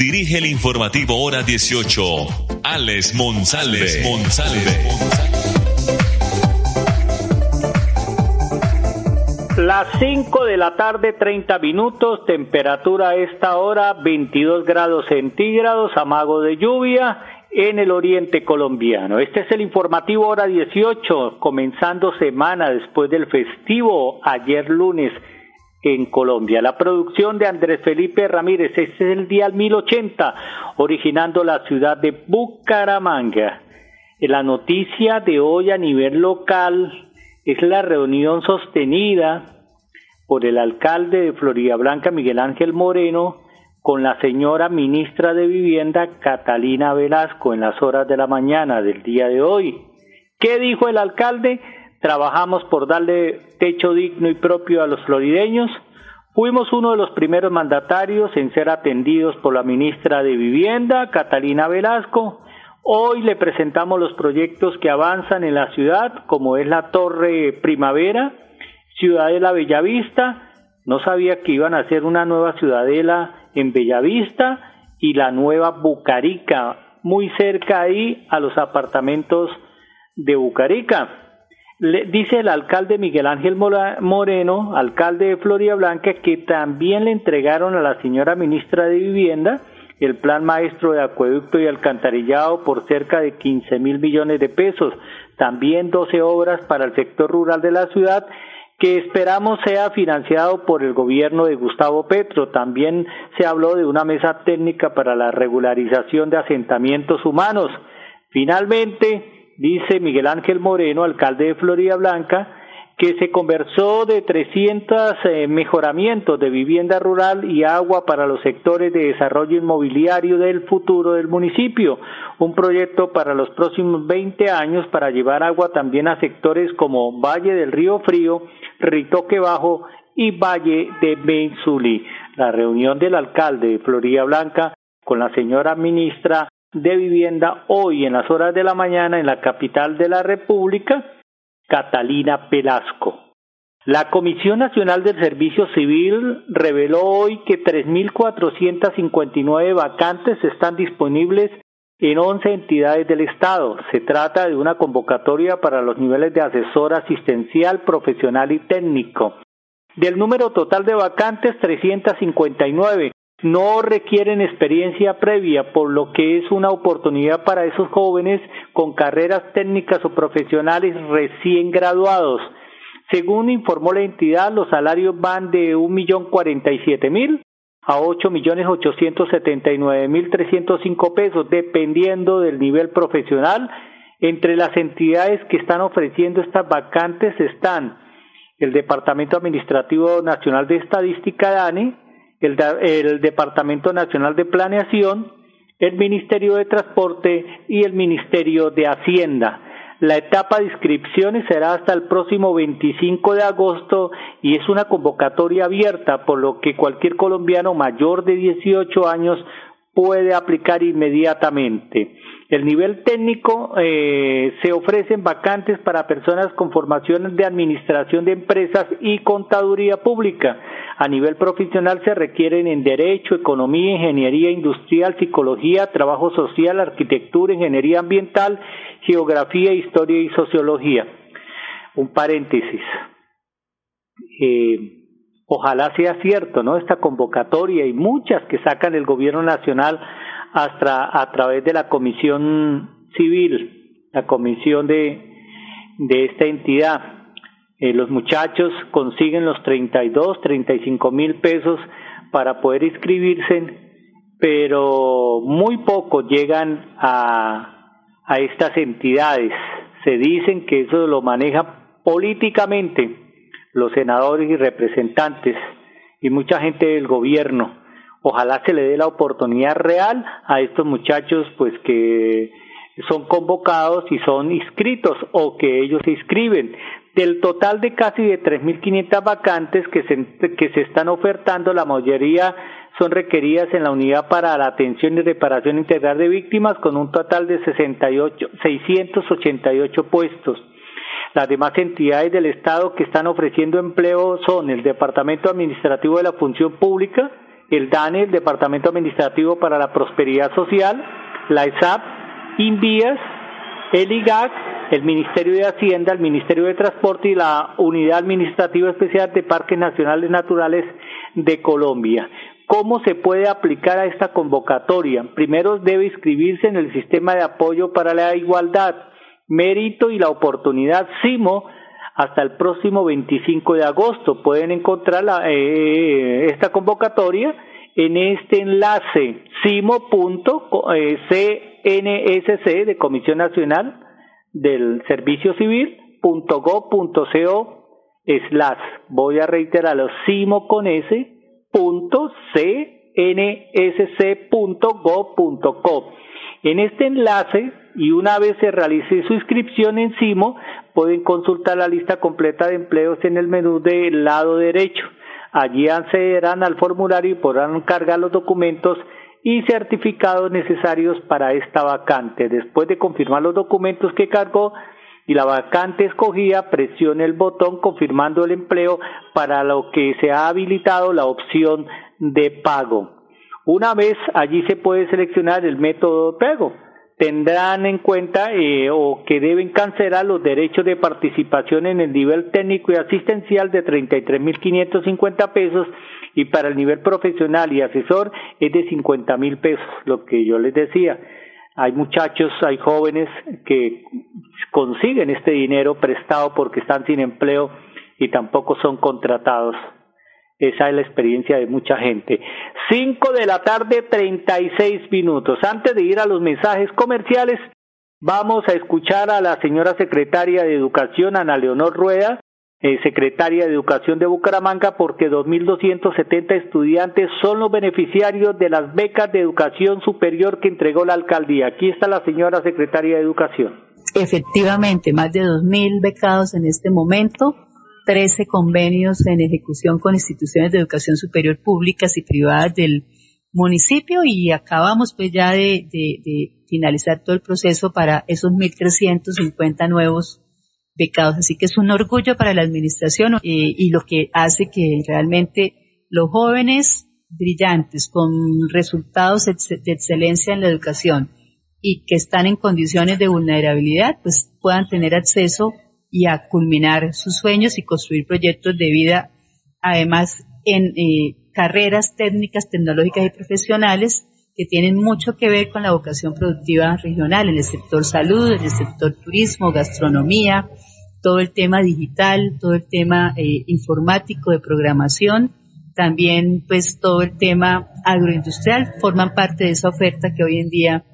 dirige el informativo Hora 18, Alex Monsalve. Las 5 de la tarde, 30 minutos, temperatura a esta hora 22 grados centígrados, amago de lluvia en el oriente colombiano. Este es el informativo hora 18, comenzando semana después del festivo ayer lunes en Colombia. La producción de Andrés Felipe Ramírez, este es el día 1080, originando la ciudad de Bucaramanga. La noticia de hoy a nivel local es la reunión sostenida por el alcalde de Florida Blanca, Miguel Ángel Moreno, con la señora ministra de Vivienda, Catalina Velasco, en las horas de la mañana del día de hoy. ¿Qué dijo el alcalde? Trabajamos por darle techo digno y propio a los florideños. Fuimos uno de los primeros mandatarios en ser atendidos por la ministra de Vivienda, Catalina Velasco. Hoy le presentamos los proyectos que avanzan en la ciudad, como es la Torre Primavera, Ciudadela Bellavista. No sabía que iban a hacer una nueva ciudadela en Bellavista y la nueva Bucarica, muy cerca ahí a los apartamentos de Bucarica. Dice el alcalde Miguel Ángel Moreno, alcalde de Florida Blanca, que también le entregaron a la señora ministra de Vivienda el plan maestro de acueducto y alcantarillado por cerca de 15 mil millones de pesos, también 12 obras para el sector rural de la ciudad que esperamos sea financiado por el gobierno de Gustavo Petro. También se habló de una mesa técnica para la regularización de asentamientos humanos. Finalmente, dice Miguel Ángel Moreno, alcalde de Florida Blanca, que se conversó de 300 eh, mejoramientos de vivienda rural y agua para los sectores de desarrollo inmobiliario del futuro del municipio, un proyecto para los próximos 20 años para llevar agua también a sectores como Valle del Río Frío, Ritoque Bajo y Valle de Benzuli. La reunión del alcalde de Florida Blanca con la señora ministra de Vivienda hoy en las horas de la mañana en la capital de la República Catalina Pelasco. La Comisión Nacional del Servicio Civil reveló hoy que 3.459 vacantes están disponibles en 11 entidades del Estado. Se trata de una convocatoria para los niveles de asesor asistencial, profesional y técnico. Del número total de vacantes, 359 no requieren experiencia previa, por lo que es una oportunidad para esos jóvenes con carreras técnicas o profesionales recién graduados. Según informó la entidad, los salarios van de un millón cuarenta y siete mil a ocho millones ochocientos setenta y nueve mil trescientos cinco pesos, dependiendo del nivel profesional. Entre las entidades que están ofreciendo estas vacantes están el Departamento Administrativo Nacional de Estadística DANE, el, Departamento Nacional de Planeación, el Ministerio de Transporte y el Ministerio de Hacienda. La etapa de inscripciones será hasta el próximo 25 de agosto y es una convocatoria abierta, por lo que cualquier colombiano mayor de 18 años puede aplicar inmediatamente. El nivel técnico eh, se ofrecen vacantes para personas con formación de administración de empresas y contaduría pública. A nivel profesional se requieren en Derecho, Economía, Ingeniería Industrial, Psicología, Trabajo Social, Arquitectura, Ingeniería Ambiental, Geografía, Historia y Sociología. Un paréntesis. Eh, ojalá sea cierto, ¿no? Esta convocatoria y muchas que sacan el gobierno nacional hasta a través de la comisión civil, la comisión de, de esta entidad eh, los muchachos consiguen los 32, 35 mil pesos para poder inscribirse, pero muy pocos llegan a, a estas entidades. Se dicen que eso lo maneja políticamente los senadores y representantes y mucha gente del gobierno. Ojalá se le dé la oportunidad real a estos muchachos, pues que son convocados y son inscritos o que ellos se inscriben. Del total de casi de 3.500 vacantes que se, que se están ofertando, la mayoría son requeridas en la unidad para la atención y reparación integral de víctimas con un total de 68, 688 puestos. Las demás entidades del Estado que están ofreciendo empleo son el Departamento Administrativo de la Función Pública, el DANE, el Departamento Administrativo para la Prosperidad Social, la ESAP, INVIAS, el IGAC, el Ministerio de Hacienda, el Ministerio de Transporte y la Unidad Administrativa Especial de Parques Nacionales Naturales de Colombia. ¿Cómo se puede aplicar a esta convocatoria? Primero debe inscribirse en el Sistema de Apoyo para la Igualdad, Mérito y la Oportunidad CIMO hasta el próximo 25 de agosto. Pueden encontrar eh, esta convocatoria en este enlace cimo.cnsc de Comisión Nacional del Servicio Civil voy a reiterarlo cimo con s punto en este enlace y una vez se realice su inscripción en CIMO, pueden consultar la lista completa de empleos en el menú del lado derecho. Allí accederán al formulario y podrán cargar los documentos y certificados necesarios para esta vacante. Después de confirmar los documentos que cargó y la vacante escogida, presione el botón confirmando el empleo para lo que se ha habilitado la opción de pago. Una vez allí se puede seleccionar el método de pago tendrán en cuenta eh, o que deben cancelar los derechos de participación en el nivel técnico y asistencial de 33.550 pesos y para el nivel profesional y asesor es de 50.000 pesos, lo que yo les decía. Hay muchachos, hay jóvenes que consiguen este dinero prestado porque están sin empleo y tampoco son contratados. Esa es la experiencia de mucha gente. Cinco de la tarde, treinta y seis minutos. Antes de ir a los mensajes comerciales, vamos a escuchar a la señora secretaria de Educación, Ana Leonor Rueda, eh, secretaria de Educación de Bucaramanga, porque 2.270 estudiantes son los beneficiarios de las becas de educación superior que entregó la alcaldía. Aquí está la señora secretaria de Educación. Efectivamente, más de 2.000 becados en este momento 13 convenios en ejecución con instituciones de educación superior públicas y privadas del municipio y acabamos pues ya de, finalizar todo el proceso para esos 1.350 nuevos becados. Así que es un orgullo para la administración eh, y lo que hace que realmente los jóvenes brillantes con resultados de excelencia en la educación y que están en condiciones de vulnerabilidad pues puedan tener acceso y a culminar sus sueños y construir proyectos de vida, además en eh, carreras técnicas, tecnológicas y profesionales que tienen mucho que ver con la vocación productiva regional en el sector salud, en el sector turismo, gastronomía, todo el tema digital, todo el tema eh, informático de programación, también pues todo el tema agroindustrial forman parte de esa oferta que hoy en día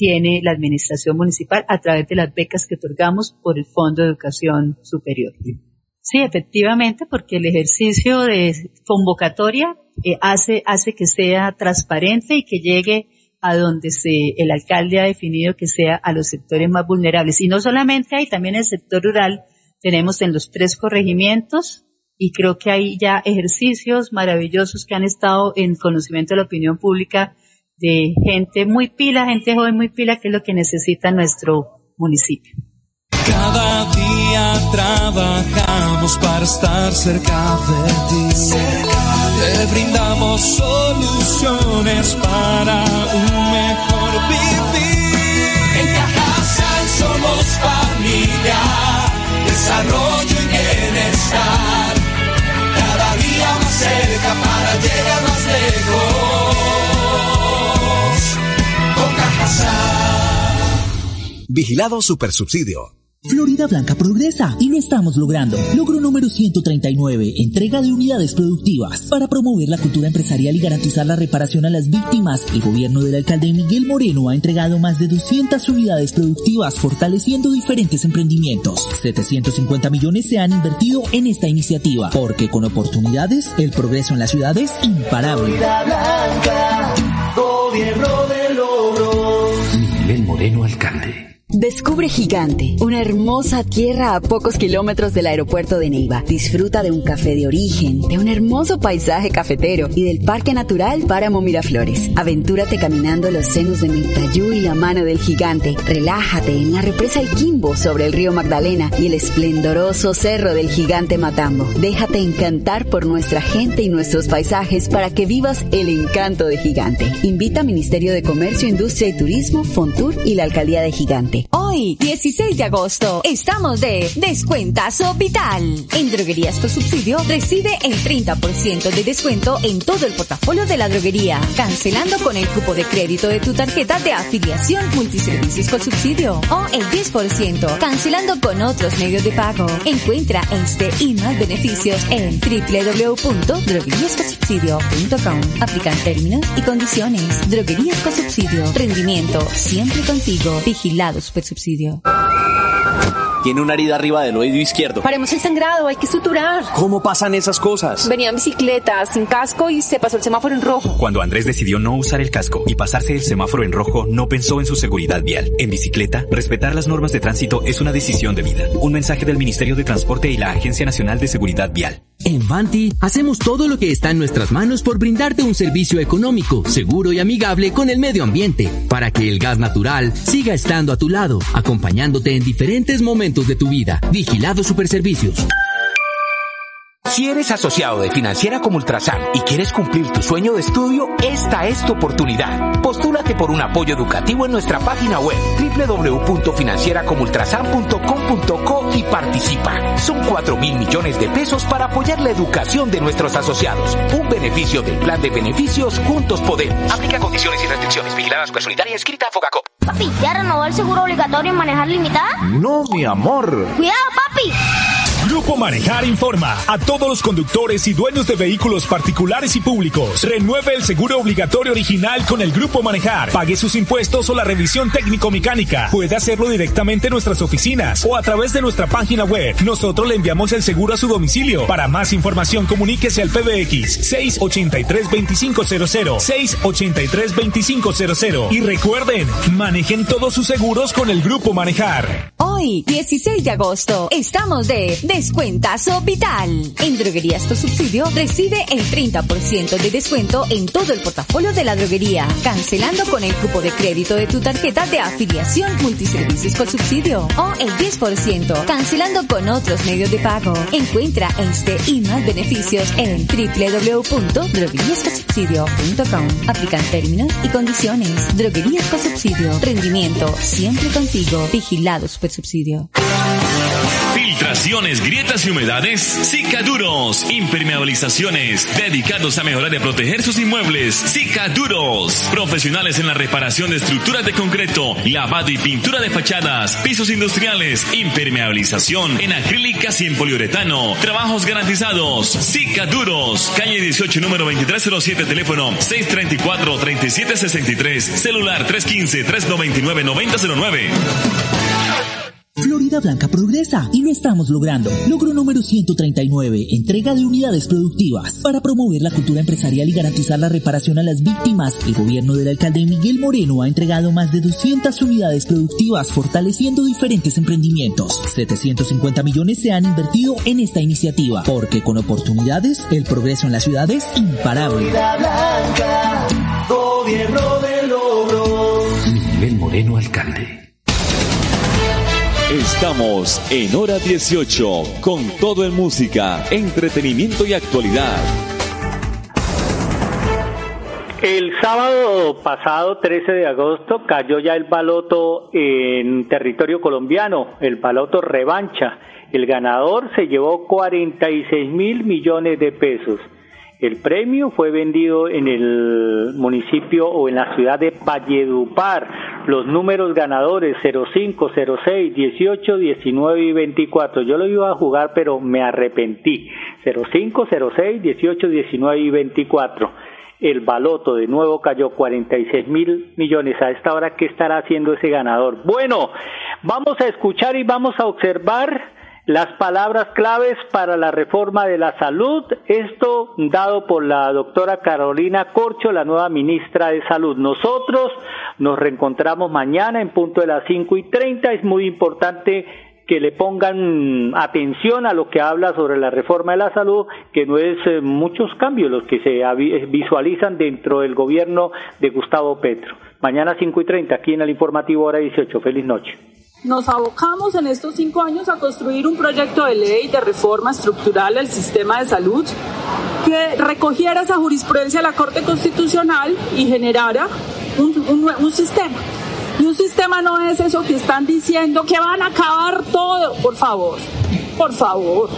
tiene la administración municipal a través de las becas que otorgamos por el Fondo de Educación Superior. Sí, efectivamente, porque el ejercicio de convocatoria eh, hace, hace que sea transparente y que llegue a donde se, el alcalde ha definido que sea a los sectores más vulnerables. Y no solamente hay, también el sector rural tenemos en los tres corregimientos y creo que hay ya ejercicios maravillosos que han estado en conocimiento de la opinión pública de gente muy pila, gente joven muy pila, que es lo que necesita nuestro municipio. Cada día trabajamos para estar cerca de ti. Te brindamos soluciones para un mejor vivir. En Cajasal somos familia, desarrollo y bienestar. Cada día más cerca para llegar más lejos. Vigilado Supersubsidio. Florida Blanca progresa y lo estamos logrando. Logro número 139, entrega de unidades productivas. Para promover la cultura empresarial y garantizar la reparación a las víctimas, el gobierno del alcalde Miguel Moreno ha entregado más de 200 unidades productivas, fortaleciendo diferentes emprendimientos. 750 millones se han invertido en esta iniciativa, porque con oportunidades, el progreso en la ciudad es imparable. Florida Blanca, gobierno. Miguel Moreno, alcalde. Descubre Gigante, una hermosa tierra a pocos kilómetros del aeropuerto de Neiva. Disfruta de un café de origen, de un hermoso paisaje cafetero y del Parque Natural Páramo Miraflores. Aventúrate caminando los senos de Mirtayú y la mano del gigante. Relájate en la represa El Quimbo sobre el río Magdalena y el esplendoroso cerro del gigante Matambo. Déjate encantar por nuestra gente y nuestros paisajes para que vivas el encanto de Gigante. Invita Ministerio de Comercio, Industria y Turismo, Fontur y la Alcaldía de Gigante. Hoy, 16 de agosto, estamos de Descuentazo Vital. En Droguerías con Subsidio recibe el 30% de descuento en todo el portafolio de la droguería, cancelando con el cupo de crédito de tu tarjeta de afiliación Multiservicios con Subsidio o el 10% cancelando con otros medios de pago. Encuentra este y más beneficios en www.drogueríasconsubsidio.com. Aplican términos y condiciones. Droguerías con Subsidio. Rendimiento siempre contigo. Vigilados subsidio. Tiene una herida arriba del oído izquierdo. Paremos el sangrado, hay que suturar. ¿Cómo pasan esas cosas? Venía en bicicleta, sin casco y se pasó el semáforo en rojo. Cuando Andrés decidió no usar el casco y pasarse el semáforo en rojo, no pensó en su seguridad vial. En bicicleta, respetar las normas de tránsito es una decisión de vida. Un mensaje del Ministerio de Transporte y la Agencia Nacional de Seguridad Vial. En Banti hacemos todo lo que está en nuestras manos por brindarte un servicio económico, seguro y amigable con el medio ambiente, para que el gas natural siga estando a tu lado, acompañándote en diferentes momentos de tu vida. Vigilado Superservicios. Si eres asociado de Financiera como Ultrasan y quieres cumplir tu sueño de estudio, esta es tu oportunidad. Postúlate por un apoyo educativo en nuestra página web www.financieracomultrasan.com.co y participa. Son 4 mil millones de pesos para apoyar la educación de nuestros asociados. Un beneficio del plan de beneficios Juntos Podemos. Aplica condiciones y restricciones. Vigiladas Supersolidaria escrita a Fogacop. Papi, ¿ya renovó el seguro obligatorio en manejar limitada? No, mi amor. Cuidado, papi. Grupo Manejar informa a todos los conductores y dueños de vehículos particulares y públicos. Renueve el seguro obligatorio original con el Grupo Manejar. Pague sus impuestos o la revisión técnico-mecánica. Puede hacerlo directamente en nuestras oficinas o a través de nuestra página web. Nosotros le enviamos el seguro a su domicilio. Para más información, comuníquese al PBX 683-2500, 683-2500. Y recuerden, manejen todos sus seguros con el Grupo Manejar. Hoy, 16 de agosto, estamos de Descuentazo Vital. En Droguerías con Subsidio recibe el 30% de descuento en todo el portafolio de la droguería, cancelando con el cupo de crédito de tu tarjeta de afiliación Multiservicios con Subsidio o el 10% cancelando con otros medios de pago. Encuentra este y más beneficios en www.drogueríasconsubsidio.com. Aplican términos y condiciones. Droguerías con Subsidio. Rendimiento siempre contigo. Vigilado Filtraciones, grietas y humedades, Cicaduros. Impermeabilizaciones, dedicados a mejorar y proteger sus inmuebles. Cicaduros. Profesionales en la reparación de estructuras de concreto, lavado y pintura de fachadas, pisos industriales, impermeabilización en acrílicas y en poliuretano. Trabajos garantizados. Cicaduros. Calle 18, número 2307, teléfono 634-3763, celular 315-399-9009. Florida Blanca progresa y lo estamos logrando. Logro número 139, entrega de unidades productivas. Para promover la cultura empresarial y garantizar la reparación a las víctimas, el gobierno del alcalde Miguel Moreno ha entregado más de 200 unidades productivas, fortaleciendo diferentes emprendimientos. 750 millones se han invertido en esta iniciativa, porque con oportunidades, el progreso en la ciudad es imparable. Florida Blanca, gobierno de logros. Miguel Moreno, alcalde. Estamos en hora 18 con todo en música, entretenimiento y actualidad. El sábado pasado, 13 de agosto, cayó ya el baloto en territorio colombiano, el baloto revancha. El ganador se llevó 46 mil millones de pesos. El premio fue vendido en el municipio o en la ciudad de Valledupar, los números ganadores 05, 06, 18, 19 y 24. Yo lo iba a jugar, pero me arrepentí. 05, 06, 18, 19 y 24. El baloto de nuevo cayó 46 mil millones. A esta hora, ¿qué estará haciendo ese ganador? Bueno, vamos a escuchar y vamos a observar las palabras claves para la reforma de la salud, esto dado por la doctora Carolina Corcho, la nueva ministra de Salud. Nosotros nos reencontramos mañana en punto de las cinco y treinta. Es muy importante que le pongan atención a lo que habla sobre la reforma de la salud, que no es eh, muchos cambios los que se visualizan dentro del gobierno de Gustavo Petro. Mañana cinco y treinta, aquí en el informativo hora 18. Feliz noche. Nos abocamos en estos cinco años a construir un proyecto de ley de reforma estructural al sistema de salud que recogiera esa jurisprudencia de la Corte Constitucional y generara un, un sistema. Y un sistema no es eso que están diciendo que van a acabar todo. Por favor, por favor.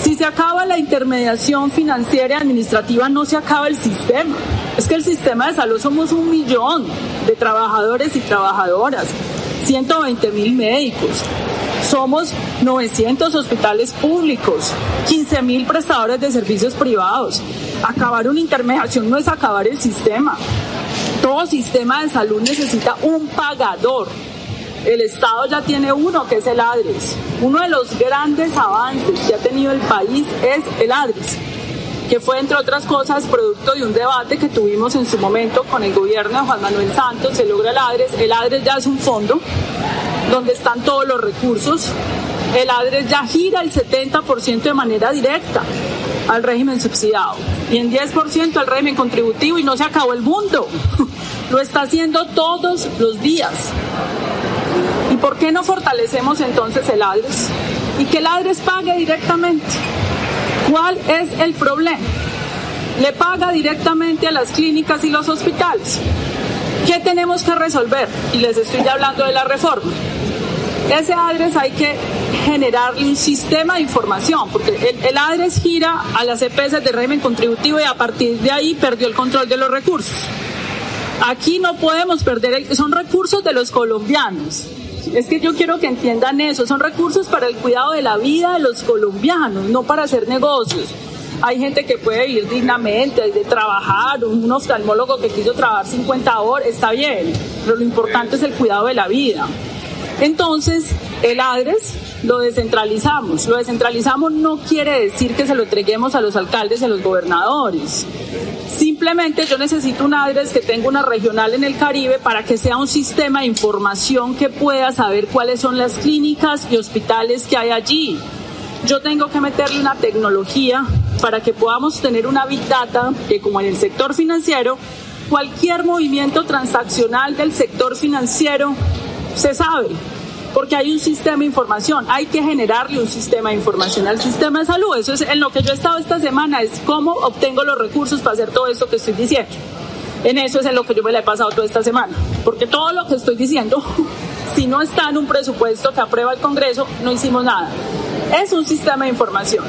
Si se acaba la intermediación financiera y administrativa, no se acaba el sistema. Es que el sistema de salud somos un millón de trabajadores y trabajadoras 120 mil médicos. Somos 900 hospitales públicos, 15 mil prestadores de servicios privados. Acabar una intermediación no es acabar el sistema. Todo sistema de salud necesita un pagador. El Estado ya tiene uno, que es el ADRES. Uno de los grandes avances que ha tenido el país es el ADRES que fue, entre otras cosas, producto de un debate que tuvimos en su momento con el gobierno de Juan Manuel Santos, se logra el ADRES. El ADRES ya es un fondo donde están todos los recursos. El ADRES ya gira el 70% de manera directa al régimen subsidiado y en 10% al régimen contributivo y no se acabó el mundo. Lo está haciendo todos los días. ¿Y por qué no fortalecemos entonces el ADRES? Y que el ADRES pague directamente ¿Cuál es el problema? Le paga directamente a las clínicas y los hospitales. ¿Qué tenemos que resolver? Y les estoy hablando de la reforma. Ese ADRES hay que generarle un sistema de información, porque el, el ADRES gira a las EPS de régimen contributivo y a partir de ahí perdió el control de los recursos. Aquí no podemos perder, el, son recursos de los colombianos. Es que yo quiero que entiendan eso. Son recursos para el cuidado de la vida de los colombianos, no para hacer negocios. Hay gente que puede vivir dignamente, de trabajar, un oftalmólogo que quiso trabajar 50 horas, está bien, pero lo importante es el cuidado de la vida. Entonces, el ADRES lo descentralizamos. Lo descentralizamos no quiere decir que se lo entreguemos a los alcaldes y a los gobernadores. Simplemente yo necesito un ADRES que tenga una regional en el Caribe para que sea un sistema de información que pueda saber cuáles son las clínicas y hospitales que hay allí. Yo tengo que meterle una tecnología para que podamos tener una big data que como en el sector financiero, cualquier movimiento transaccional del sector financiero se sabe, porque hay un sistema de información, hay que generarle un sistema de información al sistema de salud. Eso es en lo que yo he estado esta semana, es cómo obtengo los recursos para hacer todo esto que estoy diciendo. En eso es en lo que yo me la he pasado toda esta semana, porque todo lo que estoy diciendo, si no está en un presupuesto que aprueba el Congreso, no hicimos nada. Es un sistema de información.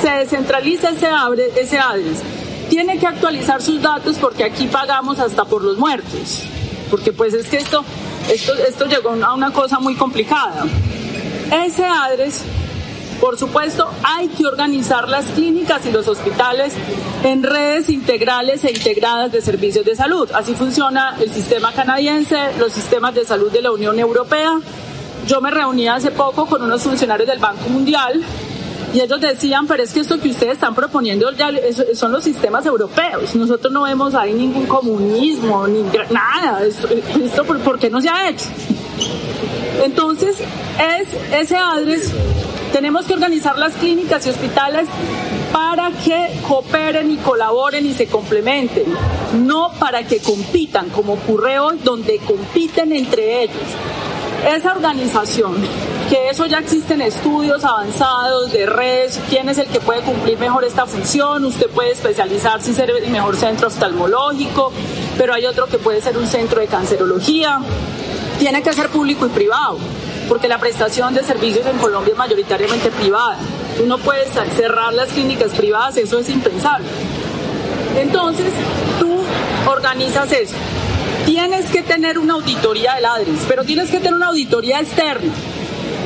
Se descentraliza ese, abre, ese ADRES. Tiene que actualizar sus datos porque aquí pagamos hasta por los muertos. Porque pues es que esto esto, esto llegó a una cosa muy complicada. Ese ADRES, por supuesto, hay que organizar las clínicas y los hospitales en redes integrales e integradas de servicios de salud. Así funciona el sistema canadiense, los sistemas de salud de la Unión Europea. Yo me reuní hace poco con unos funcionarios del Banco Mundial y ellos decían, pero es que esto que ustedes están proponiendo ya son los sistemas europeos. Nosotros no vemos ahí ningún comunismo, ni nada. Esto, ¿por qué no se ha hecho? Entonces, es ese ADRES, tenemos que organizar las clínicas y hospitales para que cooperen y colaboren y se complementen, no para que compitan, como ocurre hoy, donde compiten entre ellos. Esa organización que eso ya existen estudios avanzados de redes, quién es el que puede cumplir mejor esta función, usted puede especializarse y ser el mejor centro oftalmológico, pero hay otro que puede ser un centro de cancerología, tiene que ser público y privado, porque la prestación de servicios en Colombia es mayoritariamente privada. Uno puede cerrar las clínicas privadas, eso es impensable. Entonces, tú organizas eso. Tienes que tener una auditoría del ADRES, pero tienes que tener una auditoría externa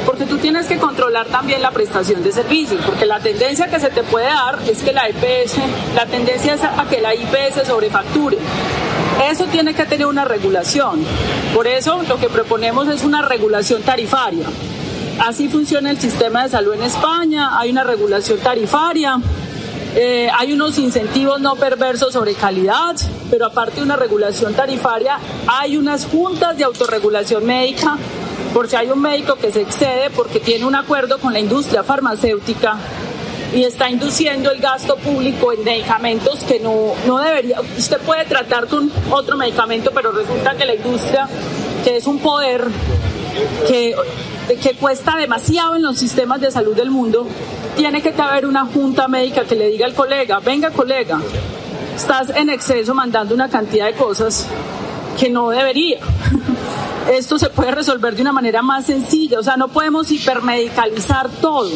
porque tú tienes que controlar también la prestación de servicios, porque la tendencia que se te puede dar es que la IPS, la tendencia es a que la IPS sobrefacture. Eso tiene que tener una regulación. Por eso lo que proponemos es una regulación tarifaria. Así funciona el sistema de salud en España, hay una regulación tarifaria. Eh, hay unos incentivos no perversos sobre calidad, pero aparte de una regulación tarifaria, hay unas juntas de autorregulación médica por si hay un médico que se excede porque tiene un acuerdo con la industria farmacéutica y está induciendo el gasto público en medicamentos que no, no debería. Usted puede tratar con otro medicamento, pero resulta que la industria, que es un poder que, que cuesta demasiado en los sistemas de salud del mundo, tiene que haber una junta médica que le diga al colega, venga colega, estás en exceso mandando una cantidad de cosas que no debería esto se puede resolver de una manera más sencilla, o sea, no podemos hipermedicalizar todo.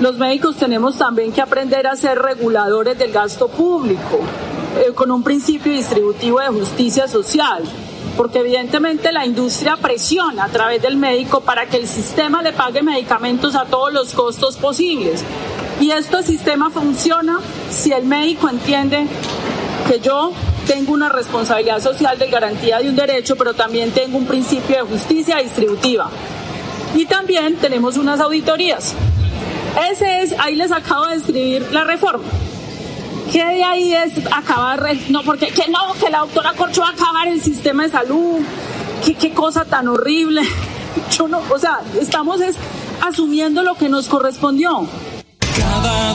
Los médicos tenemos también que aprender a ser reguladores del gasto público, eh, con un principio distributivo de justicia social, porque evidentemente la industria presiona a través del médico para que el sistema le pague medicamentos a todos los costos posibles. Y este sistema funciona si el médico entiende que yo tengo una responsabilidad social de garantía de un derecho, pero también tengo un principio de justicia distributiva. Y también tenemos unas auditorías. Ese es, ahí les acabo de escribir la reforma. ¿Qué de ahí es acabar? No, porque que no, que la doctora Corcho va a acabar el sistema de salud. ¿Qué, cosa tan horrible. Yo no, o sea, estamos asumiendo lo que nos correspondió. Cada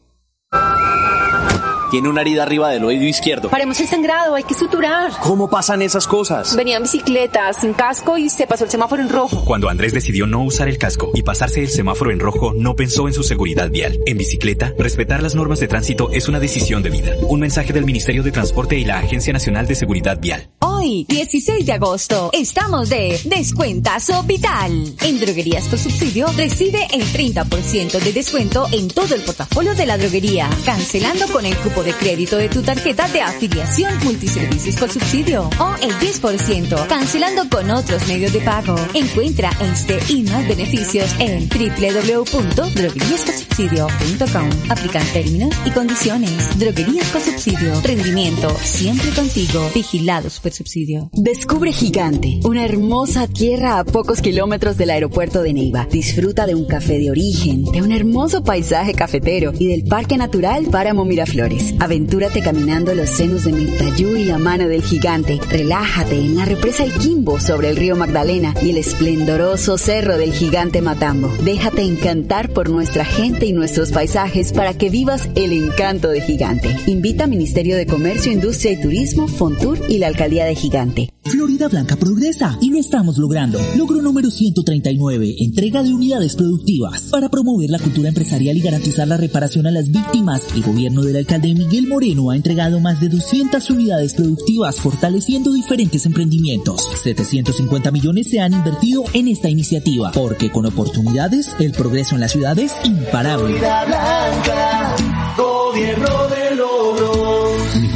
Tiene una herida arriba del oído izquierdo. Paremos el sangrado, hay que suturar. ¿Cómo pasan esas cosas? Venía en bicicleta, sin casco y se pasó el semáforo en rojo. Cuando Andrés decidió no usar el casco y pasarse el semáforo en rojo, no pensó en su seguridad vial. En bicicleta, respetar las normas de tránsito es una decisión de vida. Un mensaje del Ministerio de Transporte y la Agencia Nacional de Seguridad Vial. Hoy, 16 de agosto, estamos de Descuentazo Vital. En Droguerías por Subsidio, recibe el 30% de descuento en todo el portafolio de la droguería, cancelando con el cupo de crédito de tu tarjeta de afiliación multiservicios por subsidio o el 10% cancelando con otros medios de pago. Encuentra este y más beneficios en www.drogueríascorsubsidio.com. Aplican términos y condiciones. Droguerías con subsidio. Rendimiento siempre contigo. Vigilado super subsidio. Descubre Gigante, una hermosa tierra a pocos kilómetros del aeropuerto de Neiva. Disfruta de un café de origen, de un hermoso paisaje cafetero y del Parque Natural Páramo Miraflores. Aventúrate caminando los senos de Mirtayú y la mano del gigante. Relájate en la represa El Quimbo sobre el río Magdalena y el esplendoroso cerro del gigante Matambo. Déjate encantar por nuestra gente y nuestros paisajes para que vivas el encanto de Gigante. Invita Ministerio de Comercio, Industria y Turismo, Fontur y la Alcaldía de Gigante. Florida Blanca progresa y lo estamos logrando. Logro número 139, entrega de unidades productivas. Para promover la cultura empresarial y garantizar la reparación a las víctimas, el gobierno del alcalde Miguel Moreno ha entregado más de 200 unidades productivas fortaleciendo diferentes emprendimientos. 750 millones se han invertido en esta iniciativa, porque con oportunidades, el progreso en la ciudad es imparable. Florida Blanca, gobierno de logros.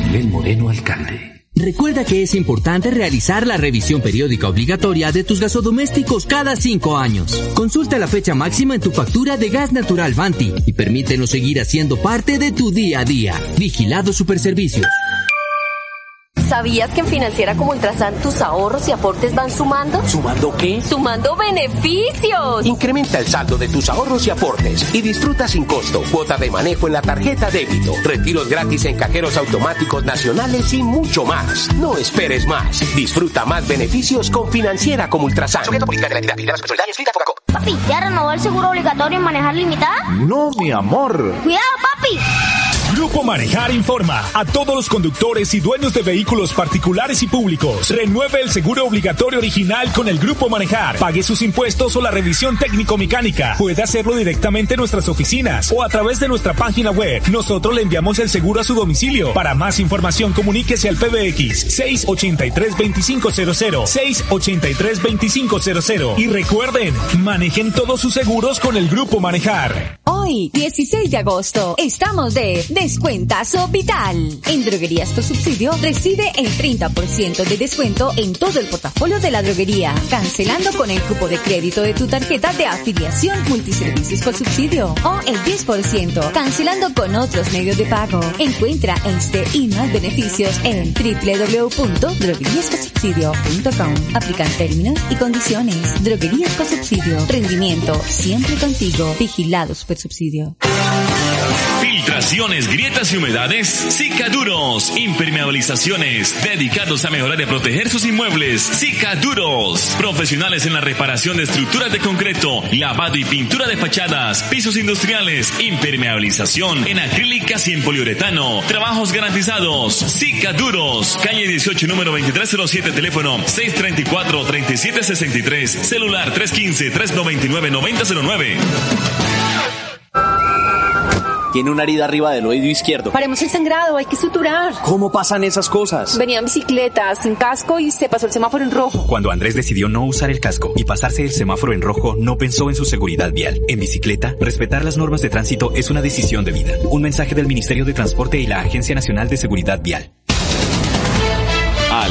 Miguel Moreno, alcalde. Recuerda que es importante realizar la revisión periódica obligatoria de tus gasodomésticos cada cinco años. Consulta la fecha máxima en tu factura de gas natural Vanti y permítenos seguir haciendo parte de tu día a día. Vigilado Superservicios. ¿Sabías que en Financiera como Ultrasan tus ahorros y aportes van sumando? ¿Sumando qué? ¡Sumando beneficios! Incrementa el saldo de tus ahorros y aportes y disfruta sin costo cuota de manejo en la tarjeta débito, retiros gratis en cajeros automáticos nacionales y mucho más. No esperes más. Disfruta más beneficios con Financiera como Ultrasan. Papi, ¿ya renovó el seguro obligatorio en manejar limitada? No, mi amor. ¡Cuidado, papi! Grupo Manejar informa a todos los conductores y dueños de vehículos particulares y públicos. Renueve el seguro obligatorio original con el Grupo Manejar. Pague sus impuestos o la revisión técnico-mecánica. Puede hacerlo directamente en nuestras oficinas o a través de nuestra página web. Nosotros le enviamos el seguro a su domicilio. Para más información, comuníquese al PBX 683-2500. 683-2500. Y recuerden, manejen todos sus seguros con el Grupo Manejar. Hoy, 16 de agosto, estamos de Descuentazo Vital. En Droguerías por Subsidio recibe el 30% de descuento en todo el portafolio de la droguería, cancelando con el cupo de crédito de tu tarjeta de afiliación Multiservicios por Subsidio o el 10% cancelando con otros medios de pago. Encuentra este y más beneficios en www.drogueríascorsubsidio.com. Aplican términos y condiciones. Droguerías por Subsidio. Rendimiento siempre contigo. Vigilados por Subsidio. Filtraciones, grietas y humedades, Cicaduros. Impermeabilizaciones, dedicados a mejorar y proteger sus inmuebles. Cicaduros. Profesionales en la reparación de estructuras de concreto, lavado y pintura de fachadas, pisos industriales, impermeabilización en acrílicas y en poliuretano. Trabajos garantizados. Cicaduros. Calle 18, número 2307, teléfono 634-3763, celular 315-399-9009. Tiene una herida arriba del oído izquierdo. Paremos el sangrado, hay que suturar. ¿Cómo pasan esas cosas? Venía en bicicleta, sin casco y se pasó el semáforo en rojo. Cuando Andrés decidió no usar el casco y pasarse el semáforo en rojo, no pensó en su seguridad vial. En bicicleta, respetar las normas de tránsito es una decisión de vida. Un mensaje del Ministerio de Transporte y la Agencia Nacional de Seguridad Vial.